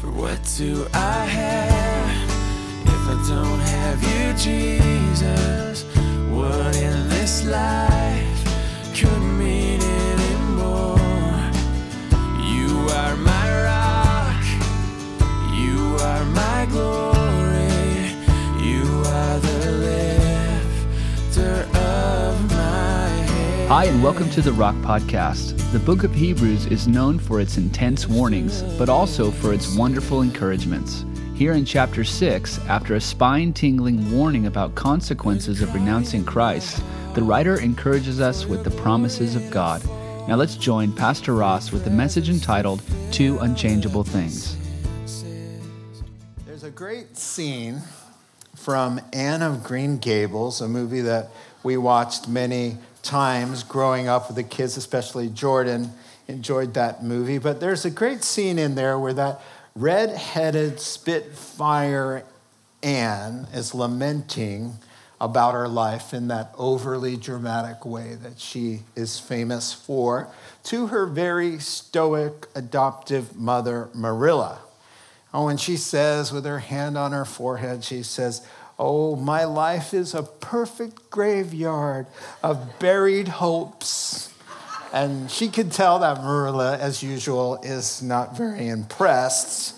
For what do I have if I don't have you, Jesus? What in this life could mean Hi, and welcome to the Rock Podcast. The book of Hebrews is known for its intense warnings, but also for its wonderful encouragements. Here in chapter 6, after a spine tingling warning about consequences of renouncing Christ, the writer encourages us with the promises of God. Now let's join Pastor Ross with the message entitled Two Unchangeable Things. There's a great scene from Anne of Green Gables, a movie that we watched many times growing up with the kids, especially Jordan enjoyed that movie. But there's a great scene in there where that red headed Spitfire Anne is lamenting about her life in that overly dramatic way that she is famous for to her very stoic adoptive mother, Marilla. And she says, with her hand on her forehead, she says, Oh, my life is a perfect graveyard of buried hopes. And she could tell that Marilla, as usual, is not very impressed.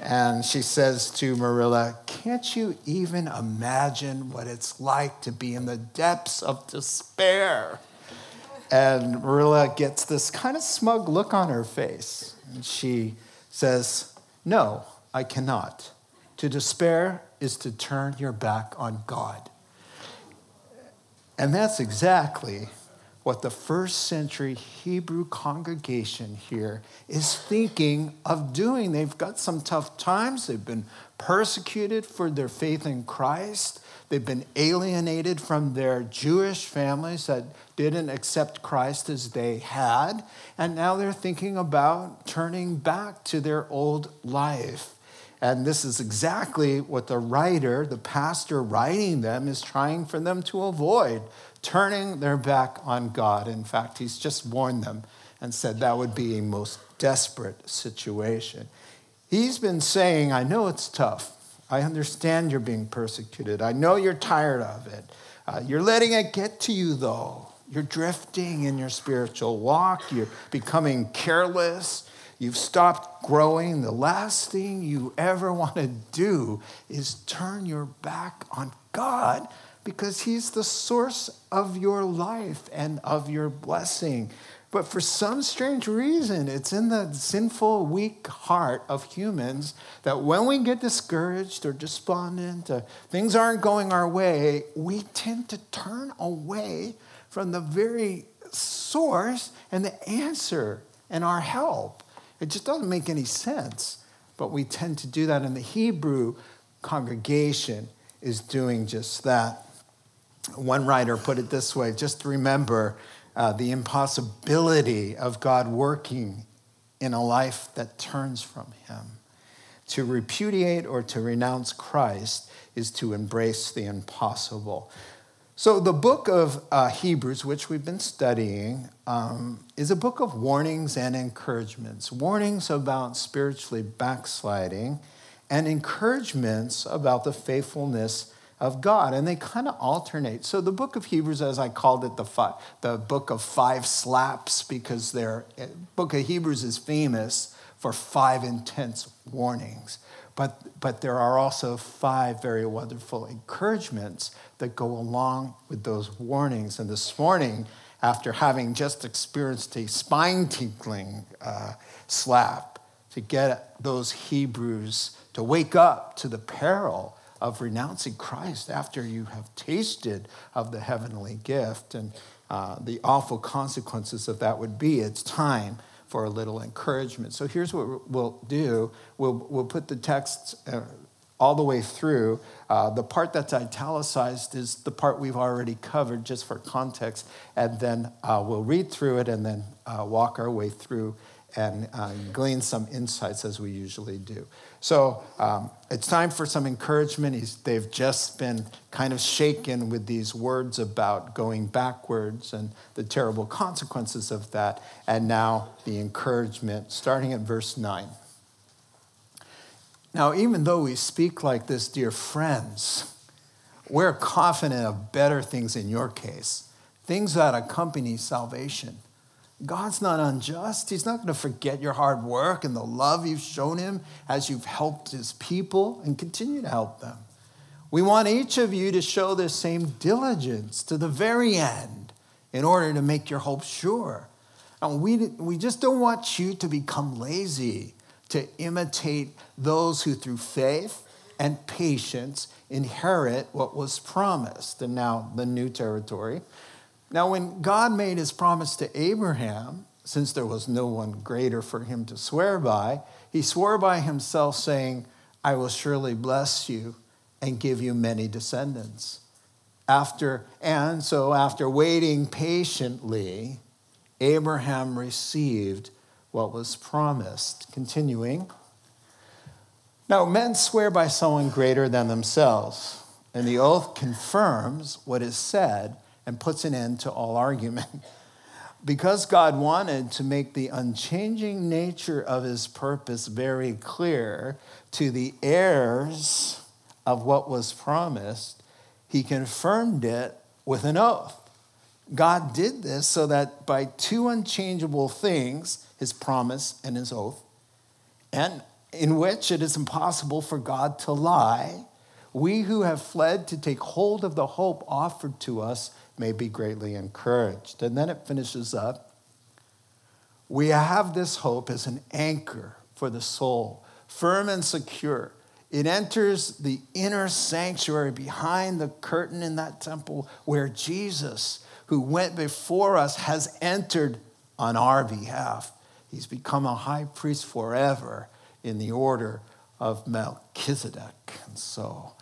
And she says to Marilla, Can't you even imagine what it's like to be in the depths of despair? And Marilla gets this kind of smug look on her face. And she says, No, I cannot. To despair is to turn your back on God. And that's exactly what the first century Hebrew congregation here is thinking of doing. They've got some tough times, they've been persecuted for their faith in Christ. They've been alienated from their Jewish families that didn't accept Christ as they had. And now they're thinking about turning back to their old life. And this is exactly what the writer, the pastor writing them, is trying for them to avoid turning their back on God. In fact, he's just warned them and said that would be a most desperate situation. He's been saying, I know it's tough. I understand you're being persecuted. I know you're tired of it. Uh, you're letting it get to you, though. You're drifting in your spiritual walk. You're becoming careless. You've stopped growing. The last thing you ever want to do is turn your back on God because He's the source of your life and of your blessing. But for some strange reason, it's in the sinful, weak heart of humans that when we get discouraged or despondent, uh, things aren't going our way, we tend to turn away from the very source and the answer and our help. It just doesn't make any sense. But we tend to do that, and the Hebrew congregation is doing just that. One writer put it this way just remember uh, the impossibility of God working in a life that turns from Him. To repudiate or to renounce Christ is to embrace the impossible. So, the book of uh, Hebrews, which we've been studying, um, is a book of warnings and encouragements. Warnings about spiritually backsliding, and encouragements about the faithfulness of God. And they kind of alternate. So, the book of Hebrews, as I called it, the, the book of five slaps, because the book of Hebrews is famous for five intense warnings. But, but there are also five very wonderful encouragements that go along with those warnings. And this morning, after having just experienced a spine tingling uh, slap, to get those Hebrews to wake up to the peril of renouncing Christ after you have tasted of the heavenly gift and uh, the awful consequences of that would be, it's time for a little encouragement. So here's what we'll do we'll, we'll put the text uh, all the way through. Uh, the part that's italicized is the part we've already covered, just for context, and then uh, we'll read through it and then uh, walk our way through and uh, glean some insights as we usually do. So um, it's time for some encouragement. He's, they've just been kind of shaken with these words about going backwards and the terrible consequences of that. And now the encouragement, starting at verse 9. Now, even though we speak like this, dear friends, we're confident of better things in your case, things that accompany salvation. God's not unjust. He's not going to forget your hard work and the love you've shown him as you've helped his people and continue to help them. We want each of you to show the same diligence to the very end in order to make your hope sure. And we, we just don't want you to become lazy, to imitate those who through faith and patience inherit what was promised. And now the new territory. Now, when God made his promise to Abraham, since there was no one greater for him to swear by, he swore by himself, saying, I will surely bless you and give you many descendants. After, and so after waiting patiently, Abraham received what was promised. Continuing. Now, men swear by someone greater than themselves, and the oath confirms what is said and puts an end to all argument. because God wanted to make the unchanging nature of his purpose very clear to the heirs of what was promised, he confirmed it with an oath. God did this so that by two unchangeable things, his promise and his oath, and in which it is impossible for God to lie, we who have fled to take hold of the hope offered to us may be greatly encouraged. And then it finishes up We have this hope as an anchor for the soul, firm and secure. It enters the inner sanctuary behind the curtain in that temple where Jesus, who went before us, has entered on our behalf. He's become a high priest forever in the order of Melchizedek. And so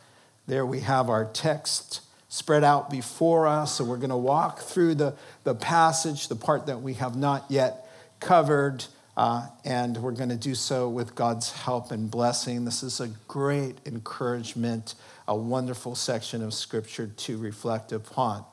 there we have our text spread out before us. So we're going to walk through the, the passage, the part that we have not yet covered, uh, and we're going to do so with God's help and blessing. This is a great encouragement, a wonderful section of scripture to reflect upon.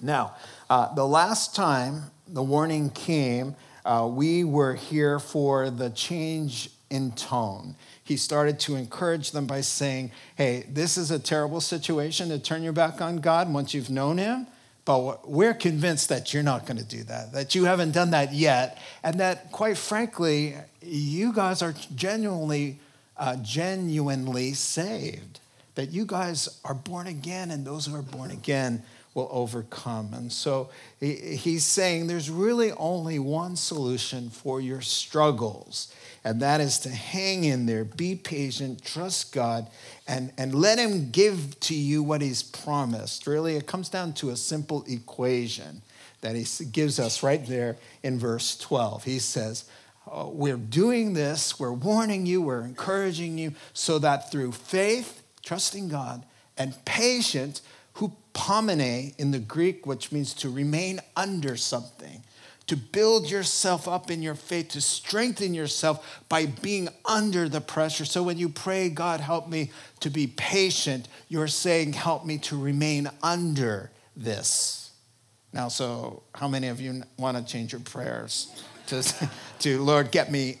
Now, uh, the last time the warning came, uh, we were here for the change in tone he started to encourage them by saying, Hey, this is a terrible situation to turn your back on God once you've known Him. But we're convinced that you're not going to do that, that you haven't done that yet, and that, quite frankly, you guys are genuinely, uh, genuinely saved. That you guys are born again, and those who are born again will overcome. And so he's saying there's really only one solution for your struggles and that is to hang in there, be patient, trust God, and, and let Him give to you what He's promised. Really, it comes down to a simple equation that He gives us right there in verse 12. He says, oh, We're doing this, we're warning you, we're encouraging you, so that through faith, trusting God, and patience, hupomone in the Greek, which means to remain under something to build yourself up in your faith, to strengthen yourself by being under the pressure. So when you pray, God, help me to be patient, you're saying, help me to remain under this. Now, so how many of you want to change your prayers to, to Lord, get me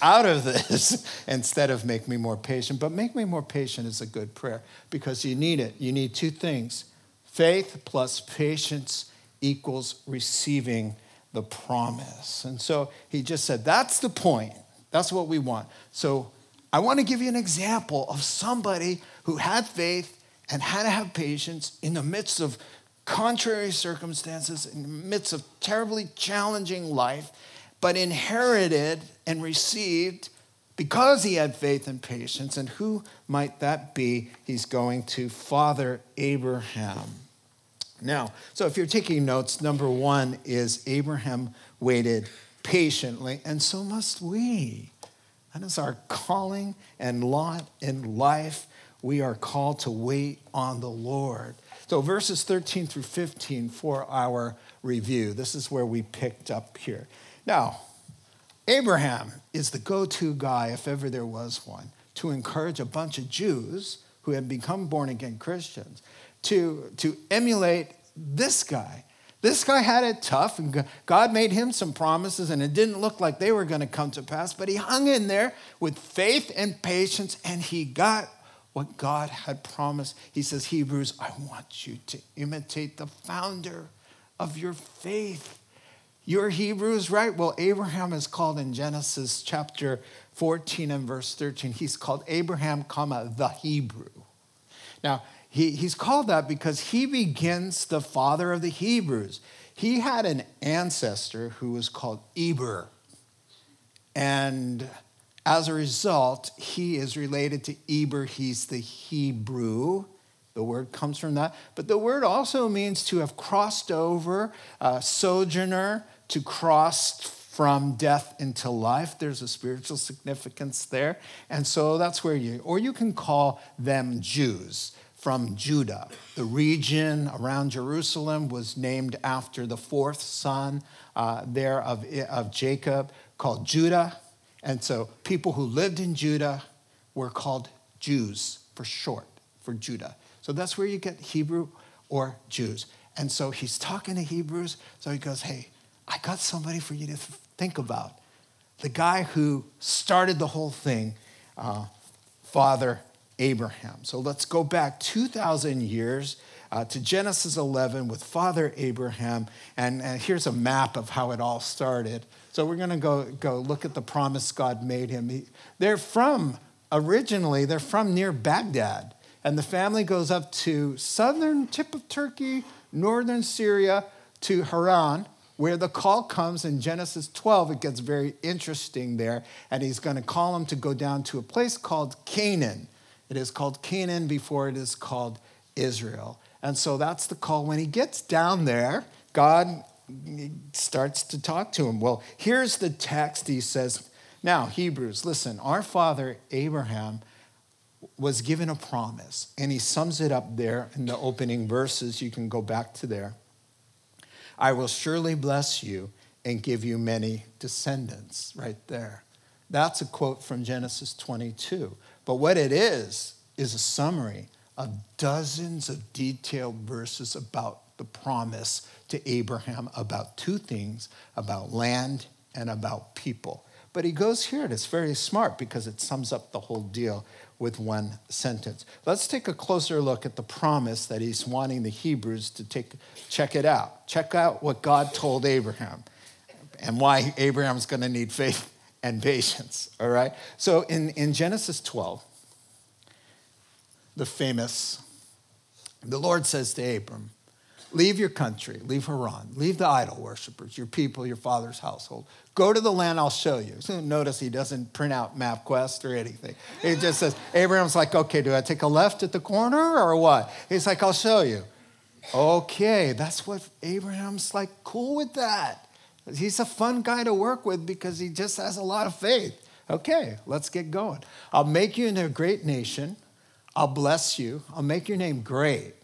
out of this instead of make me more patient? But make me more patient is a good prayer because you need it. You need two things faith plus patience equals receiving the promise. And so he just said, That's the point. That's what we want. So I want to give you an example of somebody who had faith and had to have patience in the midst of contrary circumstances, in the midst of terribly challenging life, but inherited and received because he had faith and patience. And who might that be? He's going to Father Abraham. Now, so if you're taking notes, number one is Abraham waited patiently, and so must we. That is our calling and lot in life. We are called to wait on the Lord. So, verses 13 through 15 for our review. This is where we picked up here. Now, Abraham is the go to guy, if ever there was one, to encourage a bunch of Jews who had become born again Christians to, to emulate this guy, This guy had it tough, and God made him some promises, and it didn't look like they were going to come to pass, but he hung in there with faith and patience, and he got what God had promised. He says, Hebrews, I want you to imitate the founder of your faith. You're Hebrews, right? Well, Abraham is called in Genesis chapter 14 and verse 13. He's called Abraham, comma, the Hebrew. Now, he, he's called that because he begins the father of the Hebrews. He had an ancestor who was called Eber. And as a result, he is related to Eber. He's the Hebrew. The word comes from that. But the word also means to have crossed over, sojourner, to cross from death into life. There's a spiritual significance there. And so that's where you, or you can call them Jews from Judah. The region around Jerusalem was named after the fourth son uh, there of, of Jacob called Judah. And so people who lived in Judah were called Jews for short, for Judah. So that's where you get Hebrew or Jews. And so he's talking to Hebrews. So he goes, Hey, I got somebody for you to think about. The guy who started the whole thing, uh, Father Abraham. So let's go back 2,000 years uh, to Genesis 11 with Father Abraham. And, and here's a map of how it all started. So we're going to go, go look at the promise God made him. He, they're from, originally, they're from near Baghdad. And the family goes up to southern tip of Turkey, northern Syria, to Haran where the call comes in Genesis 12, it gets very interesting there. And he's going to call him to go down to a place called Canaan. It is called Canaan before it is called Israel. And so that's the call. When he gets down there, God starts to talk to him. Well, here's the text. He says, Now, Hebrews, listen, our father Abraham was given a promise, and he sums it up there in the opening verses. You can go back to there. I will surely bless you and give you many descendants, right there. That's a quote from Genesis 22. But what it is, is a summary of dozens of detailed verses about the promise to Abraham about two things about land and about people. But he goes here, and it's very smart because it sums up the whole deal with one sentence. Let's take a closer look at the promise that he's wanting the Hebrews to take check it out. Check out what God told Abraham and why Abraham's going to need faith and patience, all right? So in, in Genesis 12, the famous, the Lord says to Abram, Leave your country, leave Haran, leave the idol worshippers, your people, your father's household. Go to the land I'll show you. So notice he doesn't print out MapQuest or anything. He just says, Abraham's like, okay, do I take a left at the corner or what? He's like, I'll show you. Okay, that's what Abraham's like, cool with that. He's a fun guy to work with because he just has a lot of faith. Okay, let's get going. I'll make you into a great nation. I'll bless you. I'll make your name great.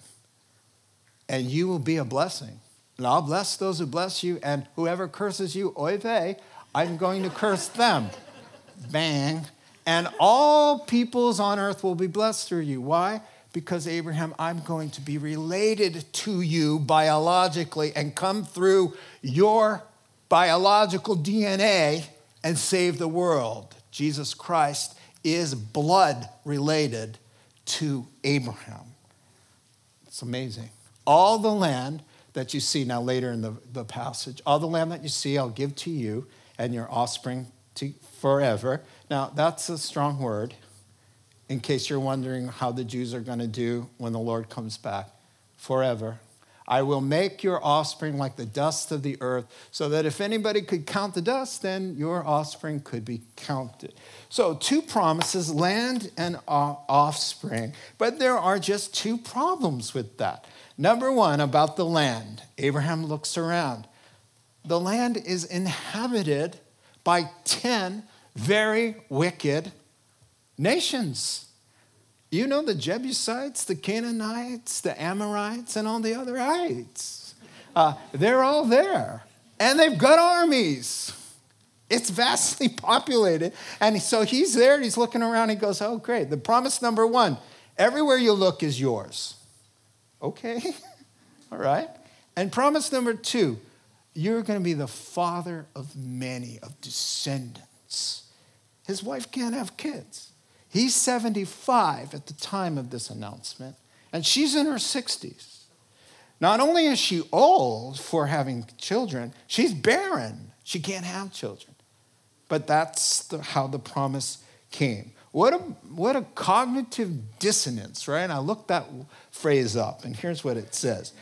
And you will be a blessing. And I'll bless those who bless you, and whoever curses you, oy vey, I'm going to curse them. Bang. And all peoples on earth will be blessed through you. Why? Because, Abraham, I'm going to be related to you biologically and come through your biological DNA and save the world. Jesus Christ is blood related to Abraham. It's amazing. All the land that you see now later in the, the passage, all the land that you see, I'll give to you and your offspring to forever. Now, that's a strong word in case you're wondering how the Jews are going to do when the Lord comes back. Forever. I will make your offspring like the dust of the earth, so that if anybody could count the dust, then your offspring could be counted. So, two promises land and uh, offspring, but there are just two problems with that. Number one, about the land. Abraham looks around. The land is inhabited by 10 very wicked nations. You know the Jebusites, the Canaanites, the Amorites, and all the other ites. Uh, they're all there. And they've got armies. It's vastly populated. And so he's there, he's looking around, he goes, Oh, great. The promise number one everywhere you look is yours. Okay, all right. And promise number two, you're going to be the father of many, of descendants. His wife can't have kids. He's 75 at the time of this announcement, and she's in her 60s. Not only is she old for having children, she's barren. She can't have children. But that's the, how the promise came. What a, what a cognitive dissonance, right? And I looked that phrase up, and here's what it says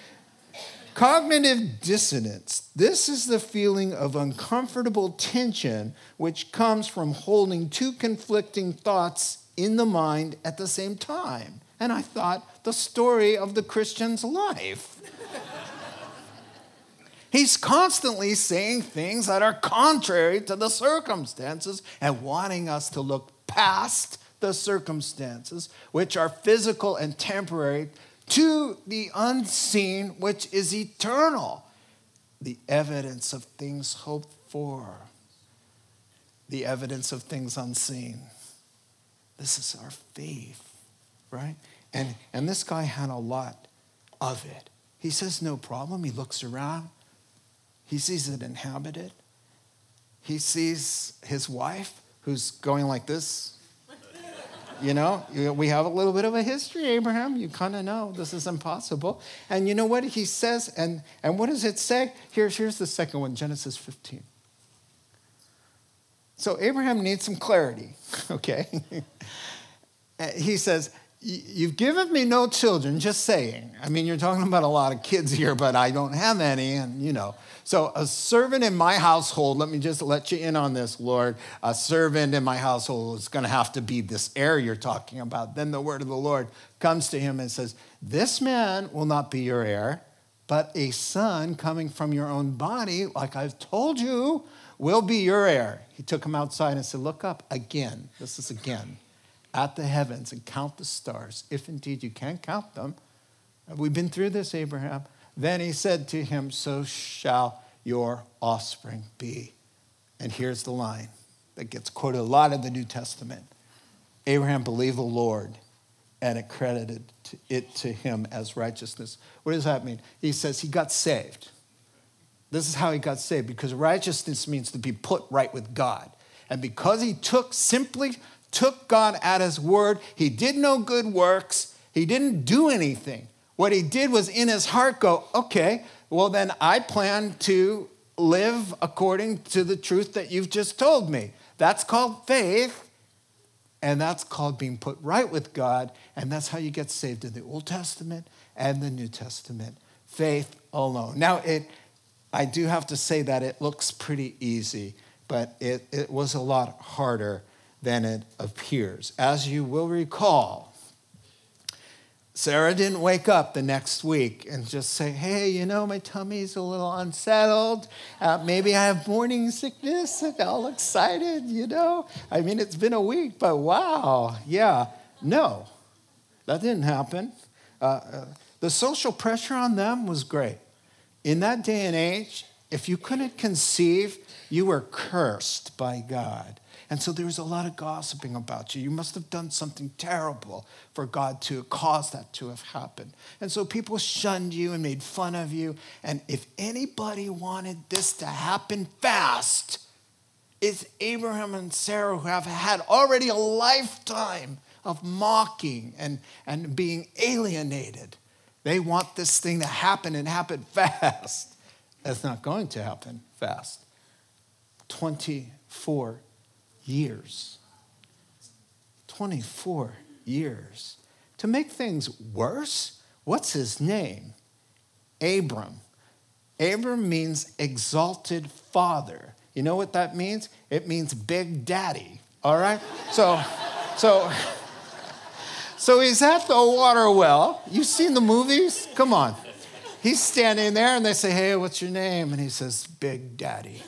Cognitive dissonance. This is the feeling of uncomfortable tension which comes from holding two conflicting thoughts in the mind at the same time. And I thought, the story of the Christian's life. He's constantly saying things that are contrary to the circumstances and wanting us to look past the circumstances, which are physical and temporary, to the unseen, which is eternal, the evidence of things hoped for, the evidence of things unseen. This is our faith, right? And, and this guy had a lot of it. He says, no problem. He looks around, he sees it inhabited. He sees his wife who's going like this you know, we have a little bit of a history, Abraham. You kind of know this is impossible. And you know what he says? And, and what does it say? Here's, here's the second one Genesis 15. So Abraham needs some clarity, okay? Uh, he says, You've given me no children, just saying. I mean, you're talking about a lot of kids here, but I don't have any, and you know. So, a servant in my household, let me just let you in on this, Lord. A servant in my household is going to have to be this heir you're talking about. Then the word of the Lord comes to him and says, This man will not be your heir, but a son coming from your own body, like I've told you, will be your heir. He took him outside and said, Look up again. This is again at the heavens and count the stars, if indeed you can't count them. We've been through this, Abraham. Then he said to him, So shall your offspring be. And here's the line that gets quoted a lot in the New Testament Abraham believed the Lord and it credited it to him as righteousness. What does that mean? He says he got saved. This is how he got saved because righteousness means to be put right with God. And because he took simply took God at his word. He did no good works. He didn't do anything. What he did was in his heart go, okay, well, then I plan to live according to the truth that you've just told me. That's called faith. And that's called being put right with God. And that's how you get saved in the Old Testament and the New Testament. Faith alone. Now, it, I do have to say that it looks pretty easy, but it, it was a lot harder than it appears. As you will recall, Sarah didn't wake up the next week and just say, Hey, you know, my tummy's a little unsettled. Uh, maybe I have morning sickness and all excited, you know? I mean, it's been a week, but wow, yeah. No, that didn't happen. Uh, uh, the social pressure on them was great. In that day and age, if you couldn't conceive, you were cursed by God. And so there was a lot of gossiping about you. You must have done something terrible for God to cause that to have happened. And so people shunned you and made fun of you. And if anybody wanted this to happen fast, it's Abraham and Sarah who have had already a lifetime of mocking and, and being alienated. They want this thing to happen and happen fast. That's not going to happen fast. 24 years. 24 years. To make things worse, what's his name? Abram. Abram means exalted father. You know what that means? It means big daddy. All right? So, so, so he's at the water well. You've seen the movies? Come on. He's standing there and they say, Hey, what's your name? And he says, Big Daddy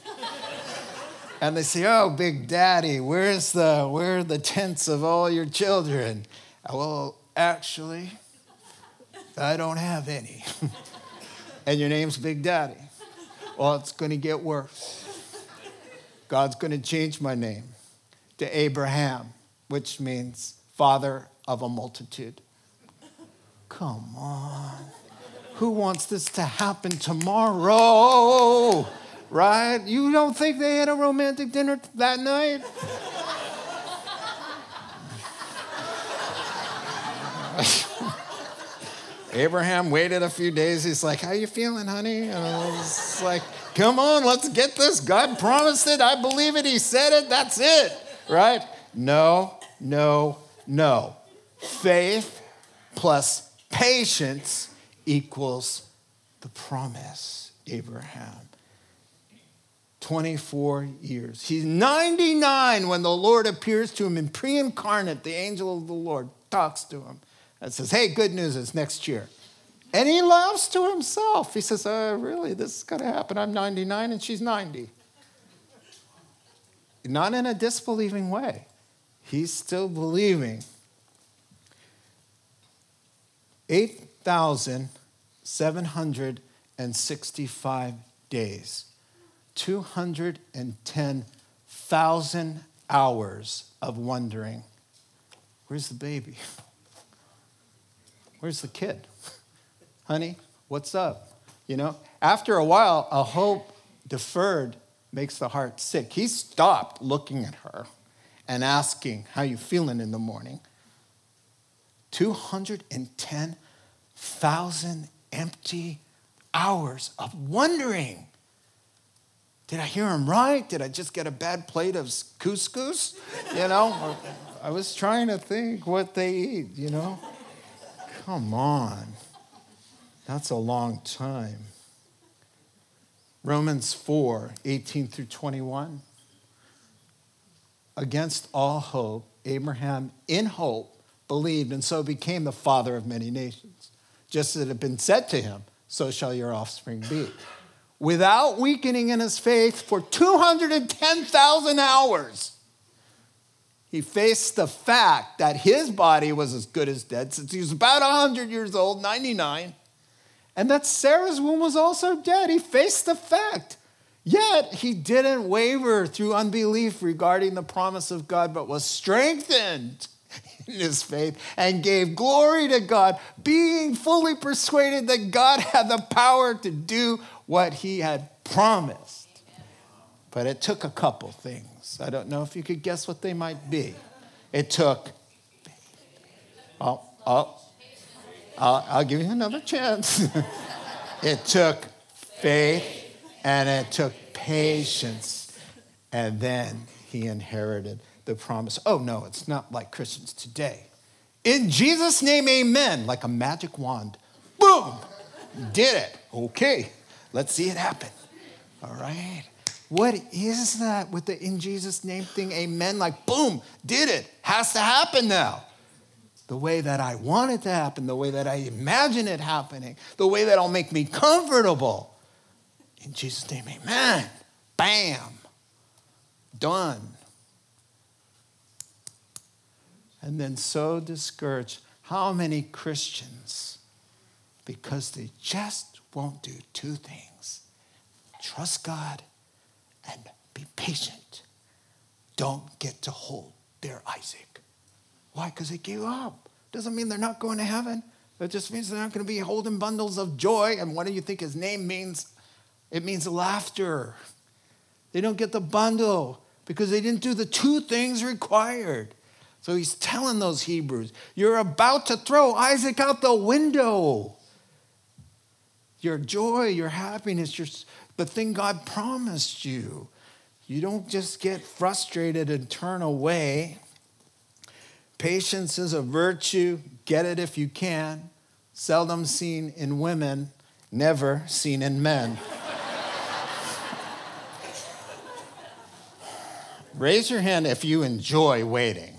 and they say, "Oh, Big Daddy, where's the where are the tents of all your children?" Uh, well, actually, I don't have any. and your name's Big Daddy. Well, it's going to get worse. God's going to change my name to Abraham, which means father of a multitude. Come on. Who wants this to happen tomorrow? Right? You don't think they had a romantic dinner that night? Abraham waited a few days. He's like, How you feeling, honey? And I was like, Come on, let's get this. God promised it. I believe it. He said it. That's it. Right? No, no, no. Faith plus patience equals the promise, Abraham. 24 years. He's 99 when the Lord appears to him in pre incarnate. The angel of the Lord talks to him and says, Hey, good news is next year. And he laughs to himself. He says, uh, Really, this is going to happen. I'm 99 and she's 90. Not in a disbelieving way, he's still believing. 8,765 days, 210,000 hours of wondering where's the baby? Where's the kid? Honey, what's up? You know, after a while, a hope deferred makes the heart sick. He stopped looking at her and asking, How you feeling in the morning? 210,000 empty hours of wondering. Did I hear him right? Did I just get a bad plate of couscous? You know, I was trying to think what they eat, you know. Come on. That's a long time. Romans 4 18 through 21. Against all hope, Abraham, in hope, believed and so became the father of many nations. Just as it had been said to him, so shall your offspring be. Without weakening in his faith for 210,000 hours, he faced the fact that his body was as good as dead since he was about 100 years old, 99, and that Sarah's womb was also dead. He faced the fact. Yet he didn't waver through unbelief regarding the promise of God, but was strengthened in his faith and gave glory to God, being fully persuaded that God had the power to do what he had promised. But it took a couple things. I don't know if you could guess what they might be. It took, oh, oh, I'll, I'll give you another chance. it took faith and it took patience. And then he inherited the promise. Oh, no, it's not like Christians today. In Jesus' name, amen, like a magic wand. Boom! Did it. Okay, let's see it happen. All right. What is that with the in Jesus' name thing? Amen. Like, boom, did it. Has to happen now. The way that I want it to happen, the way that I imagine it happening, the way that'll make me comfortable. In Jesus' name, amen. Bam. Done. And then so discouraged. How many Christians, because they just won't do two things trust God and be patient. Don't get to hold their Isaac. Why? Because they gave up. Doesn't mean they're not going to heaven. It just means they're not going to be holding bundles of joy. And what do you think his name means? It means laughter. They don't get the bundle because they didn't do the two things required. So he's telling those Hebrews, you're about to throw Isaac out the window. Your joy, your happiness, your, the thing God promised you. You don't just get frustrated and turn away. Patience is a virtue. Get it if you can. Seldom seen in women, never seen in men. Raise your hand if you enjoy waiting.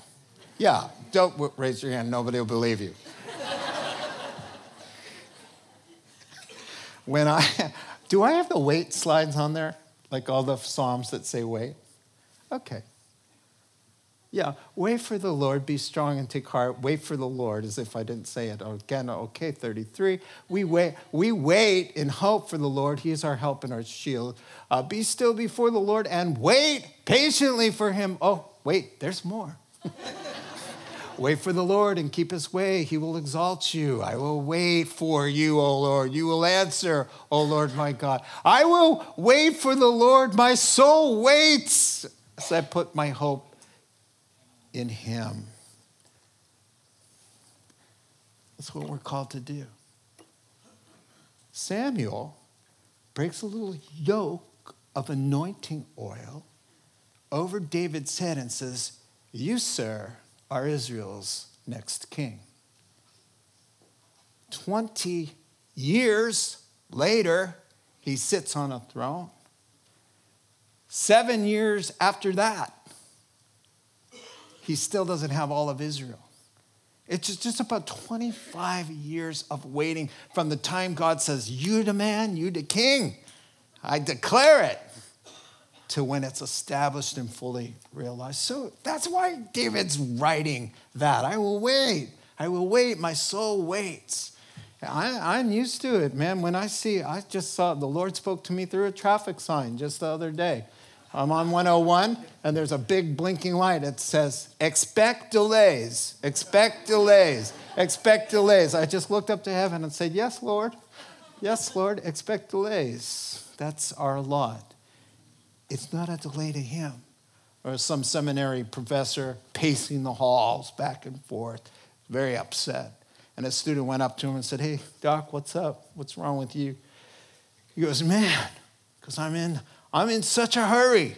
Yeah, don't raise your hand, nobody will believe you. When I do I have the wait slides on there? Like all the Psalms that say wait? Okay. Yeah, wait for the Lord, be strong and take heart. Wait for the Lord, as if I didn't say it again. Okay, 33. We wait, we wait in hope for the Lord. He is our help and our shield. Uh, be still before the Lord and wait patiently for him. Oh, wait, there's more. Wait for the Lord and keep his way. He will exalt you. I will wait for you, O Lord. You will answer, O Lord my God. I will wait for the Lord. My soul waits as I put my hope in him. That's what we're called to do. Samuel breaks a little yoke of anointing oil over David's head and says, You, sir, are Israel's next king. 20 years later, he sits on a throne. Seven years after that, he still doesn't have all of Israel. It's just about 25 years of waiting from the time God says, You the man, you the king. I declare it to when it's established and fully realized. So that's why David's writing that. I will wait. I will wait. My soul waits. I, am used to it, man. When I see, I just saw the Lord spoke to me through a traffic sign just the other day. I'm on 101, and there's a big blinking light. It says, expect delays, expect delays, expect delays. I just looked up to heaven and said, Yes, Lord. Yes, Lord, expect delays. That's our lot it's not a delay to him. Or some seminary professor pacing the halls back and forth, very upset. And a student went up to him and said, Hey, doc, what's up? What's wrong with you? He goes, Man, because I'm in, I'm in such a hurry.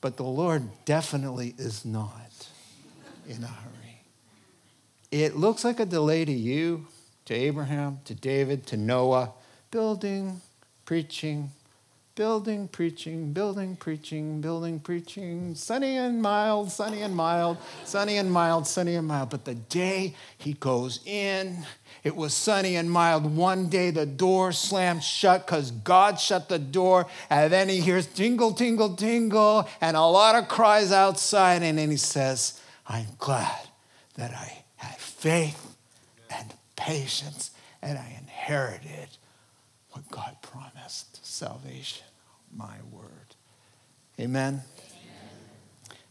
But the Lord definitely is not in a hurry. It looks like a delay to you, to Abraham, to David, to Noah, building, preaching, building, preaching, building, preaching, building, preaching, sunny and mild, sunny and mild, sunny and mild, sunny and mild. But the day he goes in, it was sunny and mild. One day the door slammed shut because God shut the door, and then he hears tingle, tingle, tingle, and a lot of cries outside, and then he says, I'm glad that I had faith and patience, and I inherited what God promised salvation my word. Amen? Amen?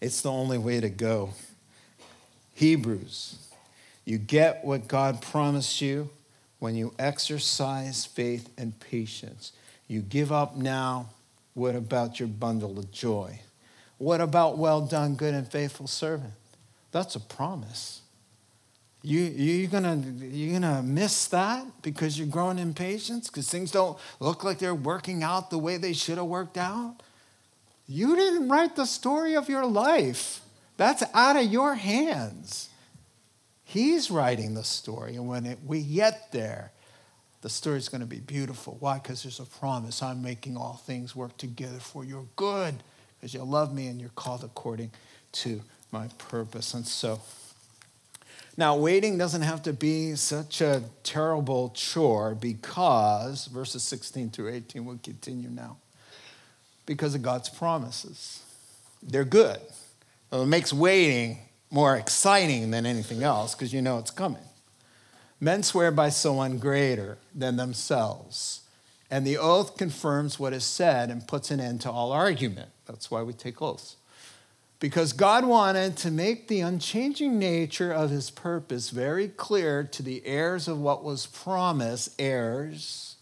It's the only way to go. Hebrews, you get what God promised you when you exercise faith and patience. You give up now. What about your bundle of joy? What about well done, good and faithful servant? That's a promise. You, you're gonna you're gonna miss that because you're growing in patience because things don't look like they're working out the way they should have worked out. You didn't write the story of your life. That's out of your hands. He's writing the story, and when it, we get there, the story's going to be beautiful. Why? Because there's a promise. I'm making all things work together for your good, because you love me and you're called according to my purpose. And so. Now, waiting doesn't have to be such a terrible chore because, verses 16 through 18 will continue now, because of God's promises. They're good. It makes waiting more exciting than anything else because you know it's coming. Men swear by someone greater than themselves, and the oath confirms what is said and puts an end to all argument. That's why we take oaths because God wanted to make the unchanging nature of his purpose very clear to the heirs of what was promised, heirs.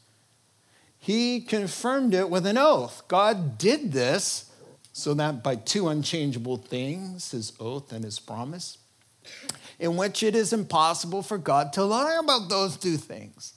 He confirmed it with an oath. God did this so that by two unchangeable things, his oath and his promise, in which it is impossible for God to lie about those two things.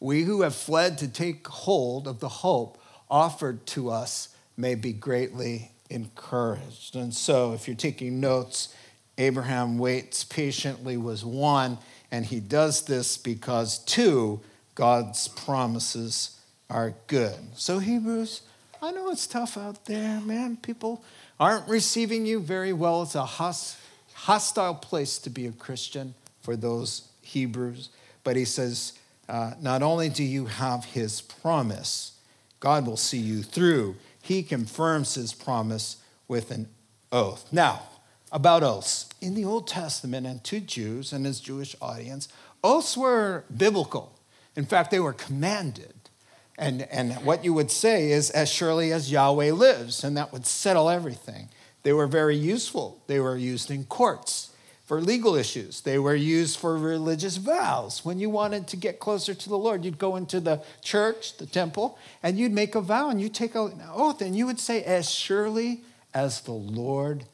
We who have fled to take hold of the hope offered to us may be greatly encouraged. And so, if you're taking notes, Abraham waits patiently was one, and he does this because two, God's promises are good. So, Hebrews, I know it's tough out there, man. People aren't receiving you very well. It's a hostile place to be a Christian for those Hebrews. But he says, uh, not only do you have his promise, God will see you through he confirms his promise with an oath. Now, about oaths. In the Old Testament and to Jews and his Jewish audience, oaths were biblical. In fact, they were commanded. And, and what you would say is, as surely as Yahweh lives, and that would settle everything. They were very useful. They were used in courts. For legal issues. They were used for religious vows. When you wanted to get closer to the Lord, you'd go into the church, the temple, and you'd make a vow and you'd take an oath and you would say, As surely as the Lord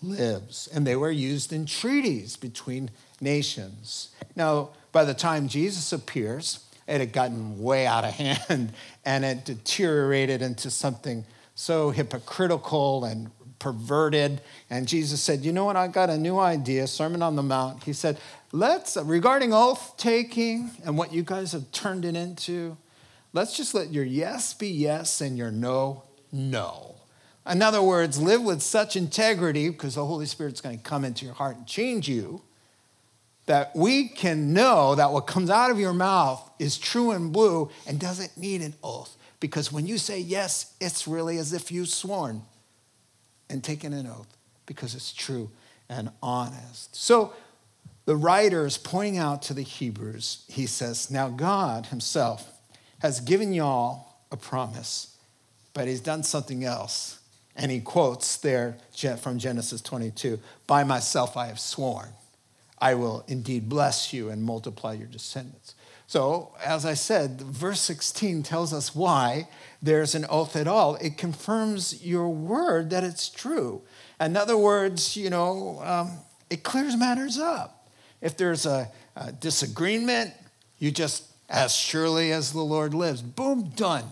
lives. And they were used in treaties between nations. Now, by the time Jesus appears, it had gotten way out of hand and it deteriorated into something so hypocritical and perverted. And Jesus said, You know what? I got a new idea, Sermon on the Mount. He said, Let's, regarding oath taking and what you guys have turned it into, let's just let your yes be yes and your no, no. In other words, live with such integrity, because the Holy Spirit's going to come into your heart and change you, that we can know that what comes out of your mouth is true and blue and doesn't need an oath. Because when you say yes, it's really as if you've sworn and taken an oath because it's true and honest. So the writer is pointing out to the Hebrews, he says, Now God himself has given y'all a promise, but he's done something else. And he quotes there from Genesis 22 By myself I have sworn, I will indeed bless you and multiply your descendants. So, as I said, verse 16 tells us why there's an oath at all. It confirms your word that it's true. In other words, you know, um, it clears matters up. If there's a, a disagreement, you just, as surely as the Lord lives, boom, done.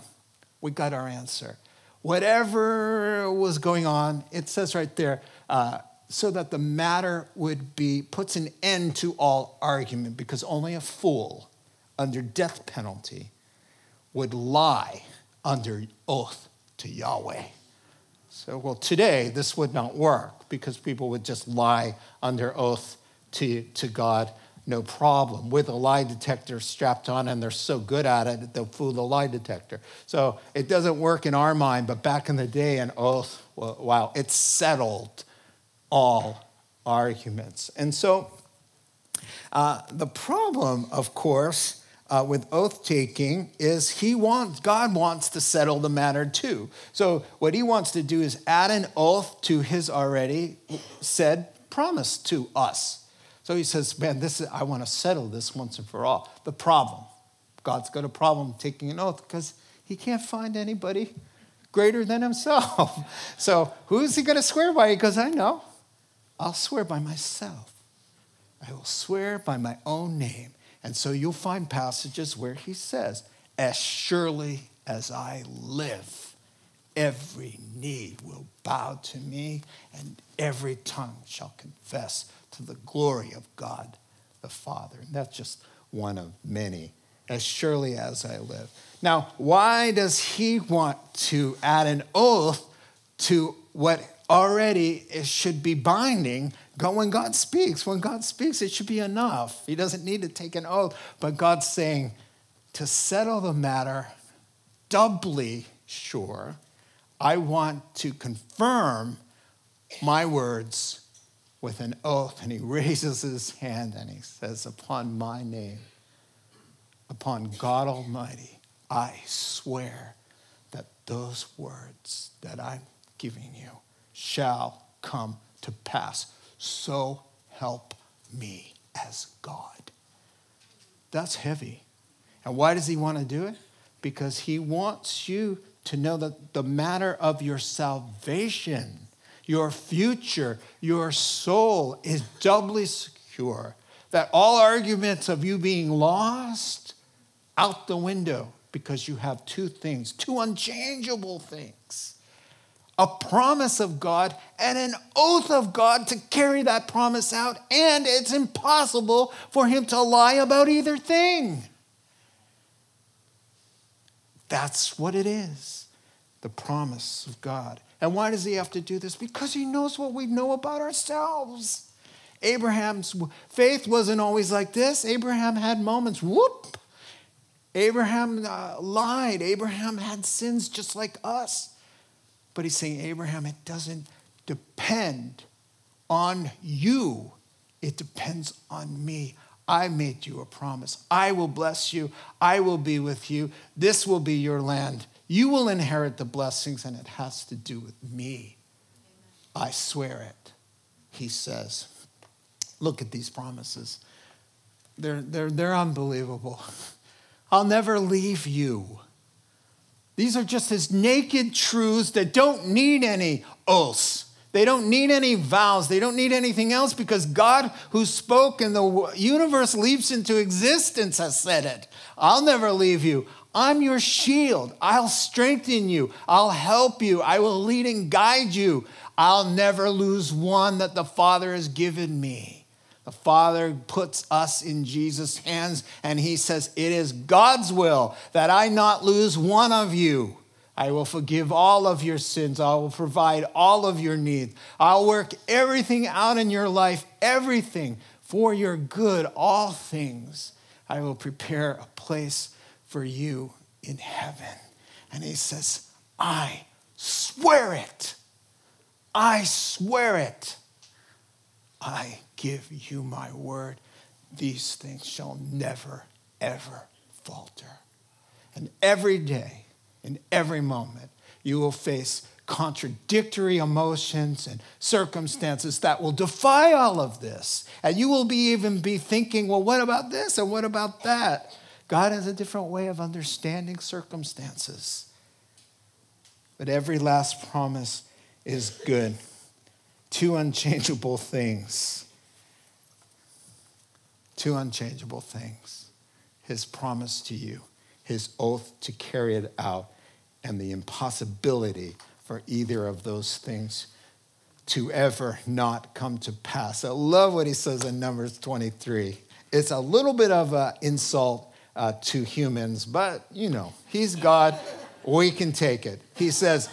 We got our answer. Whatever was going on, it says right there, uh, so that the matter would be, puts an end to all argument, because only a fool under death penalty would lie under oath to Yahweh. So, well, today this would not work because people would just lie under oath to, to God, no problem, with a lie detector strapped on, and they're so good at it, they'll fool the lie detector. So it doesn't work in our mind, but back in the day, an oath, well, wow, it's settled all arguments. And so uh, the problem, of course, uh, with oath taking is he wants god wants to settle the matter too. So what he wants to do is add an oath to his already said promise to us. So he says man this is, i want to settle this once and for all. The problem. God's got a problem taking an oath because he can't find anybody greater than himself. So who's he going to swear by? He goes i know i'll swear by myself i will swear by my own name and so you'll find passages where he says, As surely as I live, every knee will bow to me, and every tongue shall confess to the glory of God the Father. And that's just one of many. As surely as I live. Now, why does he want to add an oath to what already it should be binding when God speaks, when God speaks, it should be enough. He doesn't need to take an oath. But God's saying, to settle the matter doubly sure, I want to confirm my words with an oath. And he raises his hand and he says, Upon my name, upon God Almighty, I swear that those words that I'm giving you shall come to pass so help me as God. That's heavy. And why does he want to do it? Because he wants you to know that the matter of your salvation, your future, your soul is doubly secure. That all arguments of you being lost out the window because you have two things, two unchangeable things a promise of God and an oath of God to carry that promise out, and it's impossible for him to lie about either thing. That's what it is the promise of God. And why does he have to do this? Because he knows what we know about ourselves. Abraham's faith wasn't always like this. Abraham had moments, whoop. Abraham uh, lied. Abraham had sins just like us. But he's saying, Abraham, it doesn't depend on you, it depends on me. I made you a promise. I will bless you. I will be with you. This will be your land. You will inherit the blessings, and it has to do with me. I swear it, he says. Look at these promises. They're, they're, they're unbelievable. I'll never leave you. These are just his naked truths that don't need any oaths. They don't need any vows. They don't need anything else because God, who spoke and the universe leaps into existence, has said it. I'll never leave you. I'm your shield. I'll strengthen you. I'll help you. I will lead and guide you. I'll never lose one that the Father has given me. The Father puts us in Jesus' hands, and He says, It is God's will that I not lose one of you. I will forgive all of your sins. I will provide all of your needs. I'll work everything out in your life, everything for your good, all things. I will prepare a place for you in heaven. And he says, I swear it. I swear it. I give you my word. These things shall never, ever falter. And every day, in every moment, you will face contradictory emotions and circumstances that will defy all of this. And you will be even be thinking, well, what about this and what about that? God has a different way of understanding circumstances. But every last promise is good. Two unchangeable things. Two unchangeable things. His promise to you, his oath to carry it out, and the impossibility for either of those things to ever not come to pass. I love what he says in Numbers 23. It's a little bit of an insult uh, to humans, but you know, he's God. we can take it. He says,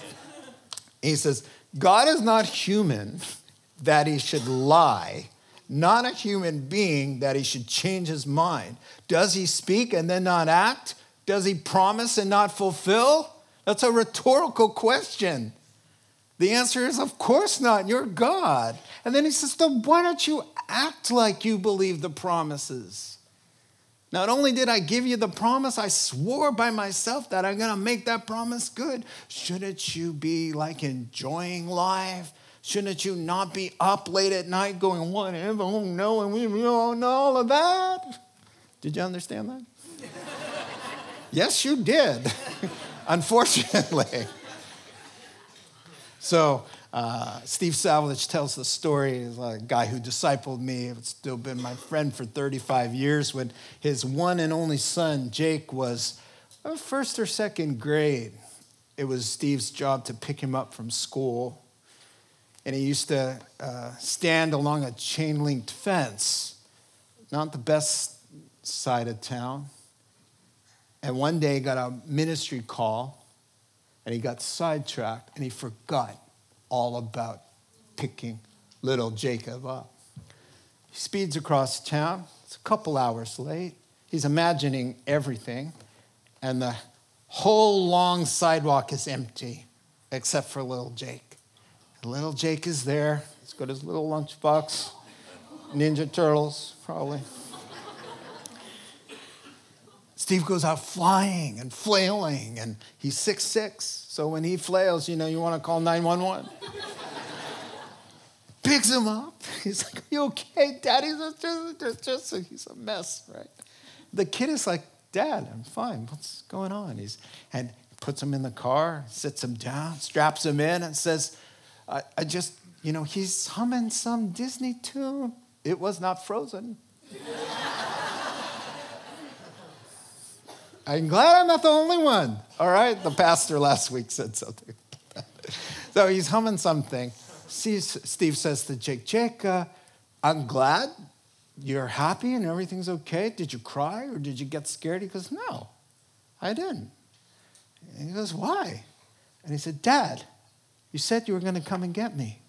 he says, God is not human that he should lie, not a human being that he should change his mind. Does he speak and then not act? Does he promise and not fulfill? That's a rhetorical question. The answer is, of course not. You're God. And then he says, then why don't you act like you believe the promises? Not only did I give you the promise, I swore by myself that I'm going to make that promise good. Shouldn't you be like enjoying life? Shouldn't you not be up late at night going, whatever, oh no, and we don't know all of that? Did you understand that? yes, you did, unfortunately. So, uh, Steve Savage tells the story of a guy who discipled me, it's still been my friend for 35 years, when his one and only son, Jake, was first or second grade. It was Steve's job to pick him up from school. And he used to uh, stand along a chain linked fence, not the best side of town. And one day he got a ministry call and he got sidetracked and he forgot all about picking little Jacob up. He speeds across town. It's a couple hours late. He's imagining everything, and the whole long sidewalk is empty except for little Jake. Little Jake is there. He's got his little lunchbox, Ninja Turtles, probably. Steve goes out flying and flailing, and he's six six. So when he flails, you know, you want to call 911. Picks him up. He's like, Are you okay, Daddy? Just, just, just, he's a mess, right? The kid is like, Dad, I'm fine. What's going on? He's, and puts him in the car, sits him down, straps him in, and says, I, I just, you know, he's humming some Disney tune. It was not frozen. I'm glad I'm not the only one. All right, the pastor last week said something. so he's humming something. Steve says to Jake, Jake, uh, I'm glad you're happy and everything's okay. Did you cry or did you get scared? He goes, No, I didn't. And he goes, Why? And he said, Dad, you said you were going to come and get me.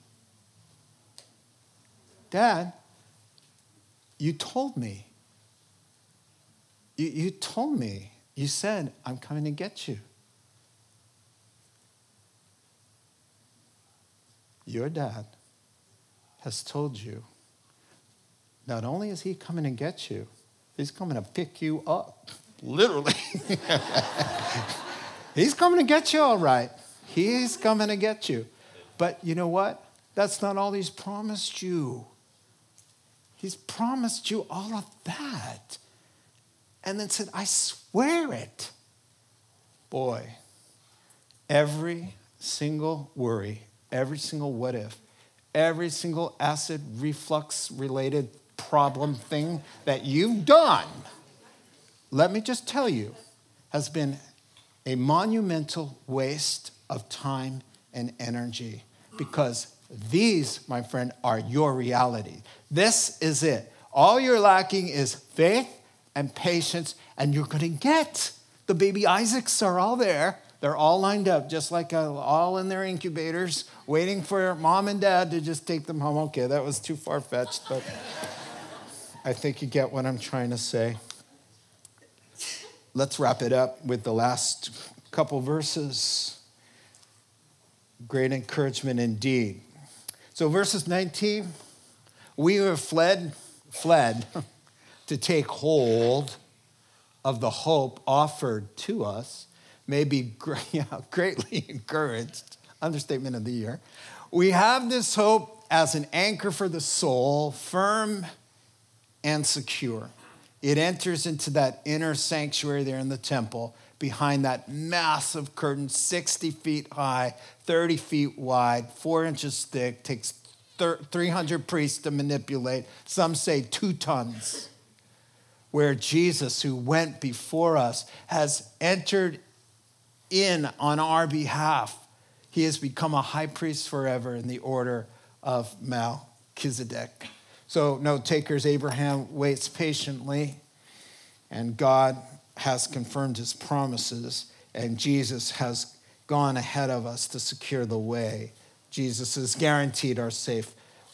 Dad, you told me. You, you told me you said, I'm coming to get you. Your dad has told you not only is he coming to get you, he's coming to pick you up. Literally. he's coming to get you, all right. He's coming to get you. But you know what? That's not all he's promised you. He's promised you all of that. And then said, I swear it. Boy, every single worry, every single what if, every single acid reflux related problem thing that you've done, let me just tell you, has been a monumental waste of time and energy because these, my friend, are your reality. This is it. All you're lacking is faith and patience, and you're to get. The baby Isaacs are all there. They're all lined up, just like uh, all in their incubators, waiting for mom and dad to just take them home. Okay, that was too far fetched, but I think you get what I'm trying to say. Let's wrap it up with the last couple verses. Great encouragement indeed. So, verses 19, we have fled, fled to take hold of the hope offered to us, may be greatly encouraged. Understatement of the year. We have this hope as an anchor for the soul, firm and secure. It enters into that inner sanctuary there in the temple behind that massive curtain, 60 feet high, 30 feet wide, four inches thick, takes 300 priests to manipulate. Some say two tons. Where Jesus, who went before us, has entered in on our behalf. He has become a high priest forever in the order of Melchizedek. So, note takers, Abraham waits patiently, and God has confirmed his promises, and Jesus has gone ahead of us to secure the way. Jesus has guaranteed our safe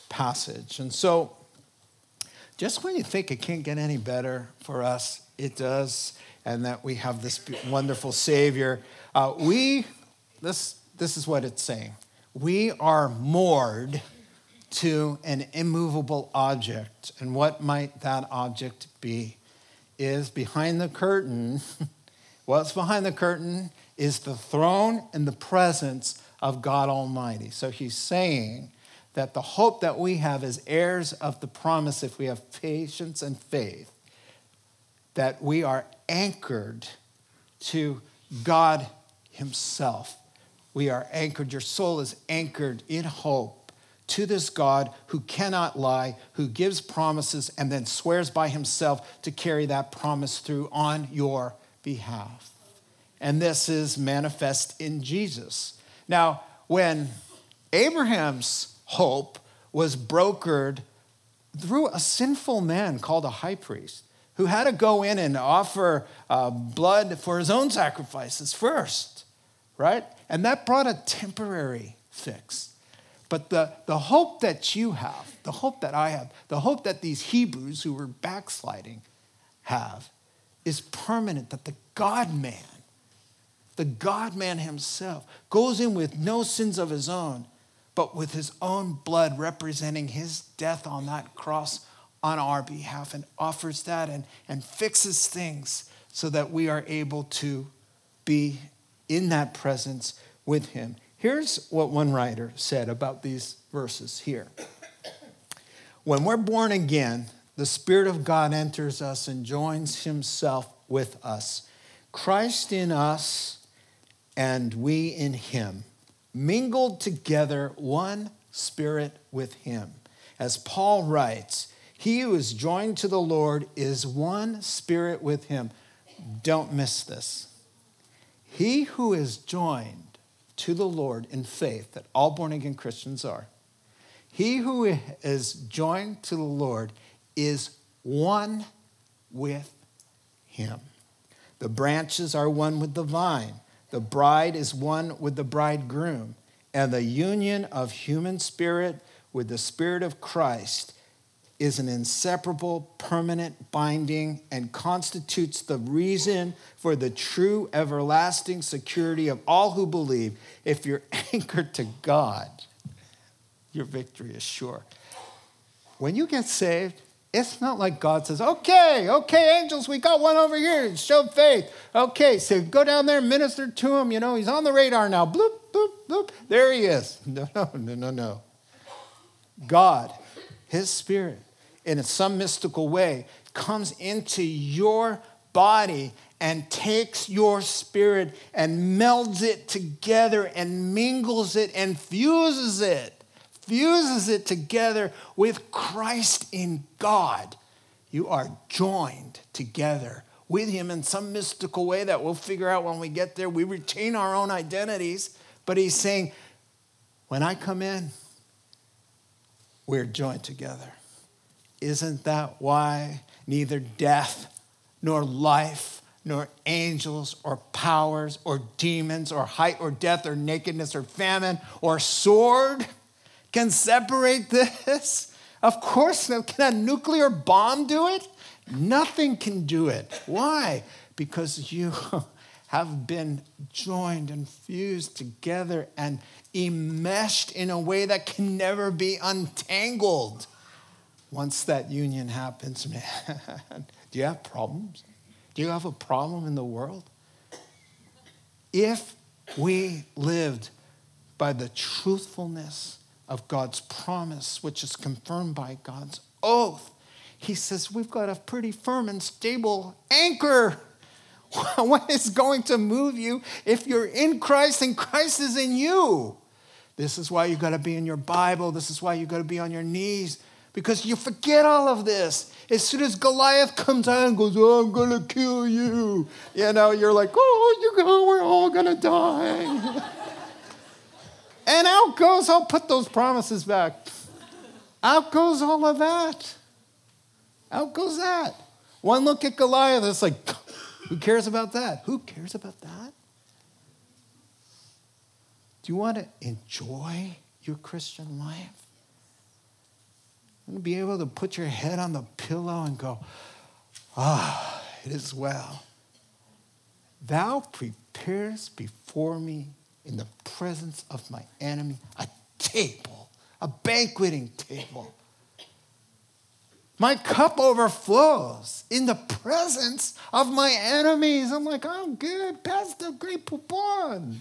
passage. And so, just when you think it can't get any better for us, it does, and that we have this wonderful Savior. Uh, we, this, this is what it's saying. We are moored to an immovable object. And what might that object be? Is behind the curtain. What's behind the curtain is the throne and the presence of God Almighty. So he's saying that the hope that we have as heirs of the promise, if we have patience and faith, that we are anchored to God Himself. We are anchored, your soul is anchored in hope to this God who cannot lie, who gives promises and then swears by himself to carry that promise through on your behalf. And this is manifest in Jesus. Now, when Abraham's hope was brokered through a sinful man called a high priest who had to go in and offer uh, blood for his own sacrifices first, right? And that brought a temporary fix. But the, the hope that you have, the hope that I have, the hope that these Hebrews who were backsliding have is permanent, that the God man, the God man himself, goes in with no sins of his own, but with his own blood representing his death on that cross on our behalf and offers that and, and fixes things so that we are able to be in that presence with him. Here's what one writer said about these verses here. When we're born again, the Spirit of God enters us and joins Himself with us. Christ in us and we in Him, mingled together, one Spirit with Him. As Paul writes, He who is joined to the Lord is one Spirit with Him. Don't miss this. He who is joined to the Lord in faith that all born again Christians are. He who is joined to the Lord is one with him. The branches are one with the vine. The bride is one with the bridegroom. And the union of human spirit with the spirit of Christ is an inseparable, permanent binding and constitutes the reason for the true, everlasting security of all who believe. If you're anchored to God, your victory is sure. When you get saved, it's not like God says, okay, okay, angels, we got one over here. Show faith. Okay, so go down there minister to him. You know, he's on the radar now. Bloop, bloop, bloop. There he is. No, no, no, no, no. God, his spirit, in some mystical way, comes into your body and takes your spirit and melds it together and mingles it and fuses it, fuses it together with Christ in God. You are joined together with Him in some mystical way that we'll figure out when we get there. We retain our own identities, but He's saying, when I come in, we're joined together. Isn't that why neither death nor life nor angels or powers or demons or height or death or nakedness or famine or sword can separate this? Of course, can a nuclear bomb do it? Nothing can do it. Why? Because you have been joined and fused together and enmeshed in a way that can never be untangled. Once that union happens, man, do you have problems? Do you have a problem in the world? If we lived by the truthfulness of God's promise, which is confirmed by God's oath, he says we've got a pretty firm and stable anchor. what is going to move you if you're in Christ and Christ is in you? This is why you got to be in your Bible. This is why you got to be on your knees because you forget all of this. As soon as Goliath comes out and goes, oh, I'm going to kill you, you know, you're like, oh, you go, we're all going to die. and out goes, I'll put those promises back. Out goes all of that. Out goes that. One look at Goliath, it's like, who cares about that? Who cares about that? Do you want to enjoy your Christian life? And be able to put your head on the pillow and go, ah, it is well. Thou preparest before me in the presence of my enemy a table, a banqueting table. My cup overflows in the presence of my enemies. I'm like, oh, good, pass the Grey Poupon.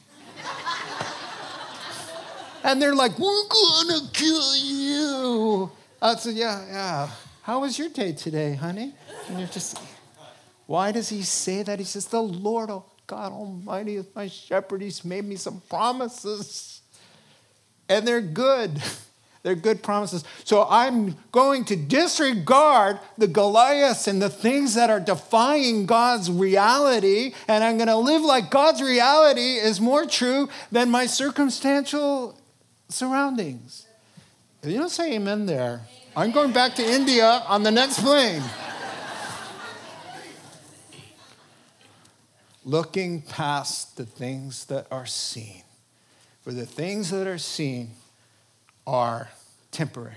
And they're like, we're gonna kill you. I said, yeah, yeah. How was your day today, honey? And you're just, why does he say that? He says, the Lord, oh God Almighty is my shepherd. He's made me some promises. And they're good. They're good promises. So I'm going to disregard the Goliaths and the things that are defying God's reality, and I'm going to live like God's reality is more true than my circumstantial surroundings. You don't say amen there. I'm going back to India on the next plane. Looking past the things that are seen. For the things that are seen are temporary.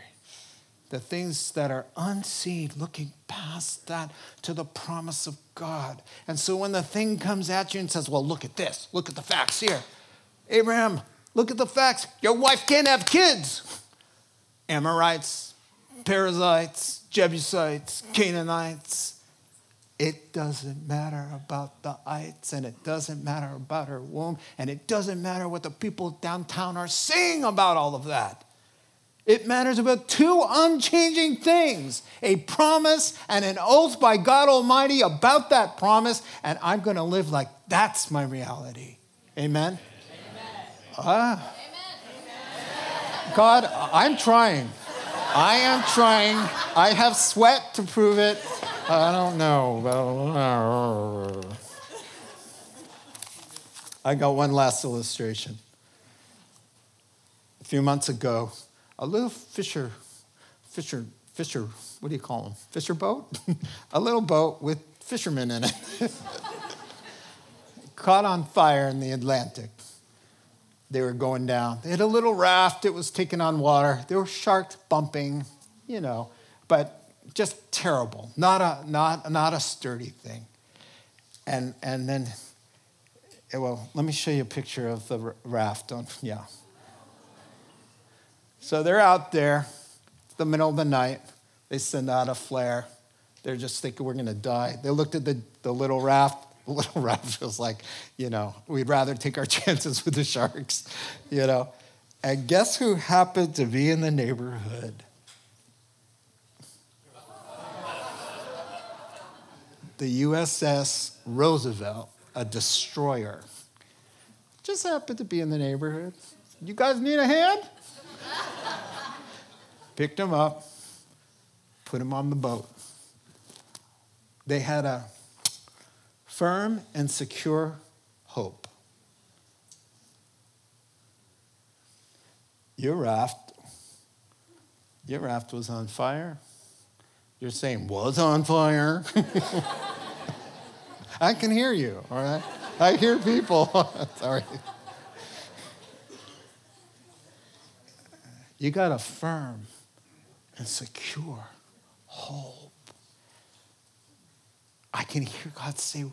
The things that are unseen, looking past that to the promise of God. And so when the thing comes at you and says, Well, look at this, look at the facts here. Abraham, look at the facts. Your wife can't have kids. Amorites, Perizzites, Jebusites, Canaanites. It doesn't matter about the ites, and it doesn't matter about her womb, and it doesn't matter what the people downtown are saying about all of that. It matters about two unchanging things a promise and an oath by God Almighty about that promise, and I'm going to live like that's my reality. Amen? Ah. God, I'm trying. I am trying. I have sweat to prove it. I don't know. I got one last illustration. A few months ago, a little fisher, fisher, fisher, what do you call them? Fisher boat? a little boat with fishermen in it. Caught on fire in the Atlantic they were going down. They had a little raft, it was taking on water. There were sharks bumping, you know, but just terrible. Not a, not, not a sturdy thing. And, and then, eh, well, let me show you a picture of the raft. On, yeah. So they're out there, it's the middle of the night. They send out a flare. They're just thinking we're going to die. They looked at the, the little raft little raft was like, you know, we'd rather take our chances with the sharks, you know. And guess who happened to be in the neighborhood? the USS Roosevelt, a destroyer. Just happened to be in the neighborhood. You guys need a hand? Picked him up, put him on the boat. They had a firm and secure hope. Your raft, your raft was on fire. You're saying was on fire. I can hear you, all right? I hear people. Sorry. You got a firm and secure hope. I can hear God say,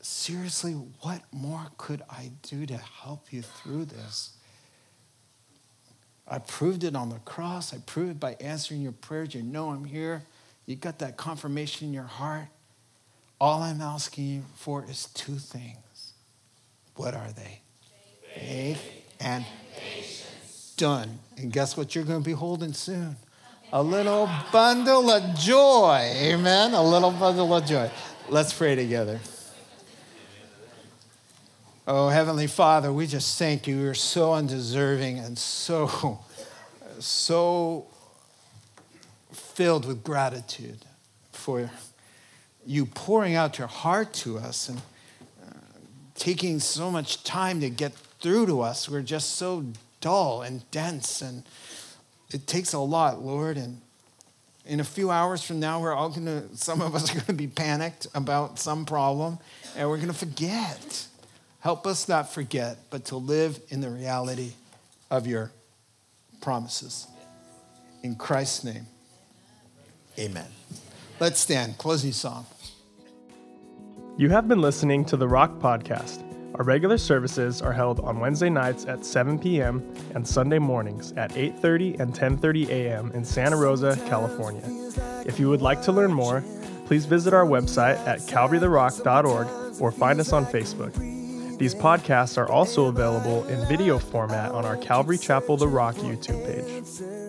seriously, what more could I do to help you through this? I proved it on the cross. I proved it by answering your prayers. You know I'm here. You got that confirmation in your heart. All I'm asking you for is two things. What are they? Faith, and patience. Done. And guess what you're going to be holding soon? A little bundle of joy. Amen. A little bundle of joy. Let's pray together. Oh, Heavenly Father, we just thank you. You're so undeserving and so, so filled with gratitude for you pouring out your heart to us and uh, taking so much time to get through to us. We're just so dull and dense, and it takes a lot, Lord. And in a few hours from now, we're all gonna, some of us are gonna be panicked about some problem, and we're gonna forget. Help us not forget, but to live in the reality of your promises. In Christ's name, amen. Let's stand. Closing song. You have been listening to the Rock Podcast. Our regular services are held on Wednesday nights at 7 p.m. and Sunday mornings at 8:30 and 10:30 a.m. in Santa Rosa, California. If you would like to learn more, please visit our website at calvarytherock.org or find us on Facebook. These podcasts are also available in video format on our Calvary Chapel The Rock YouTube page.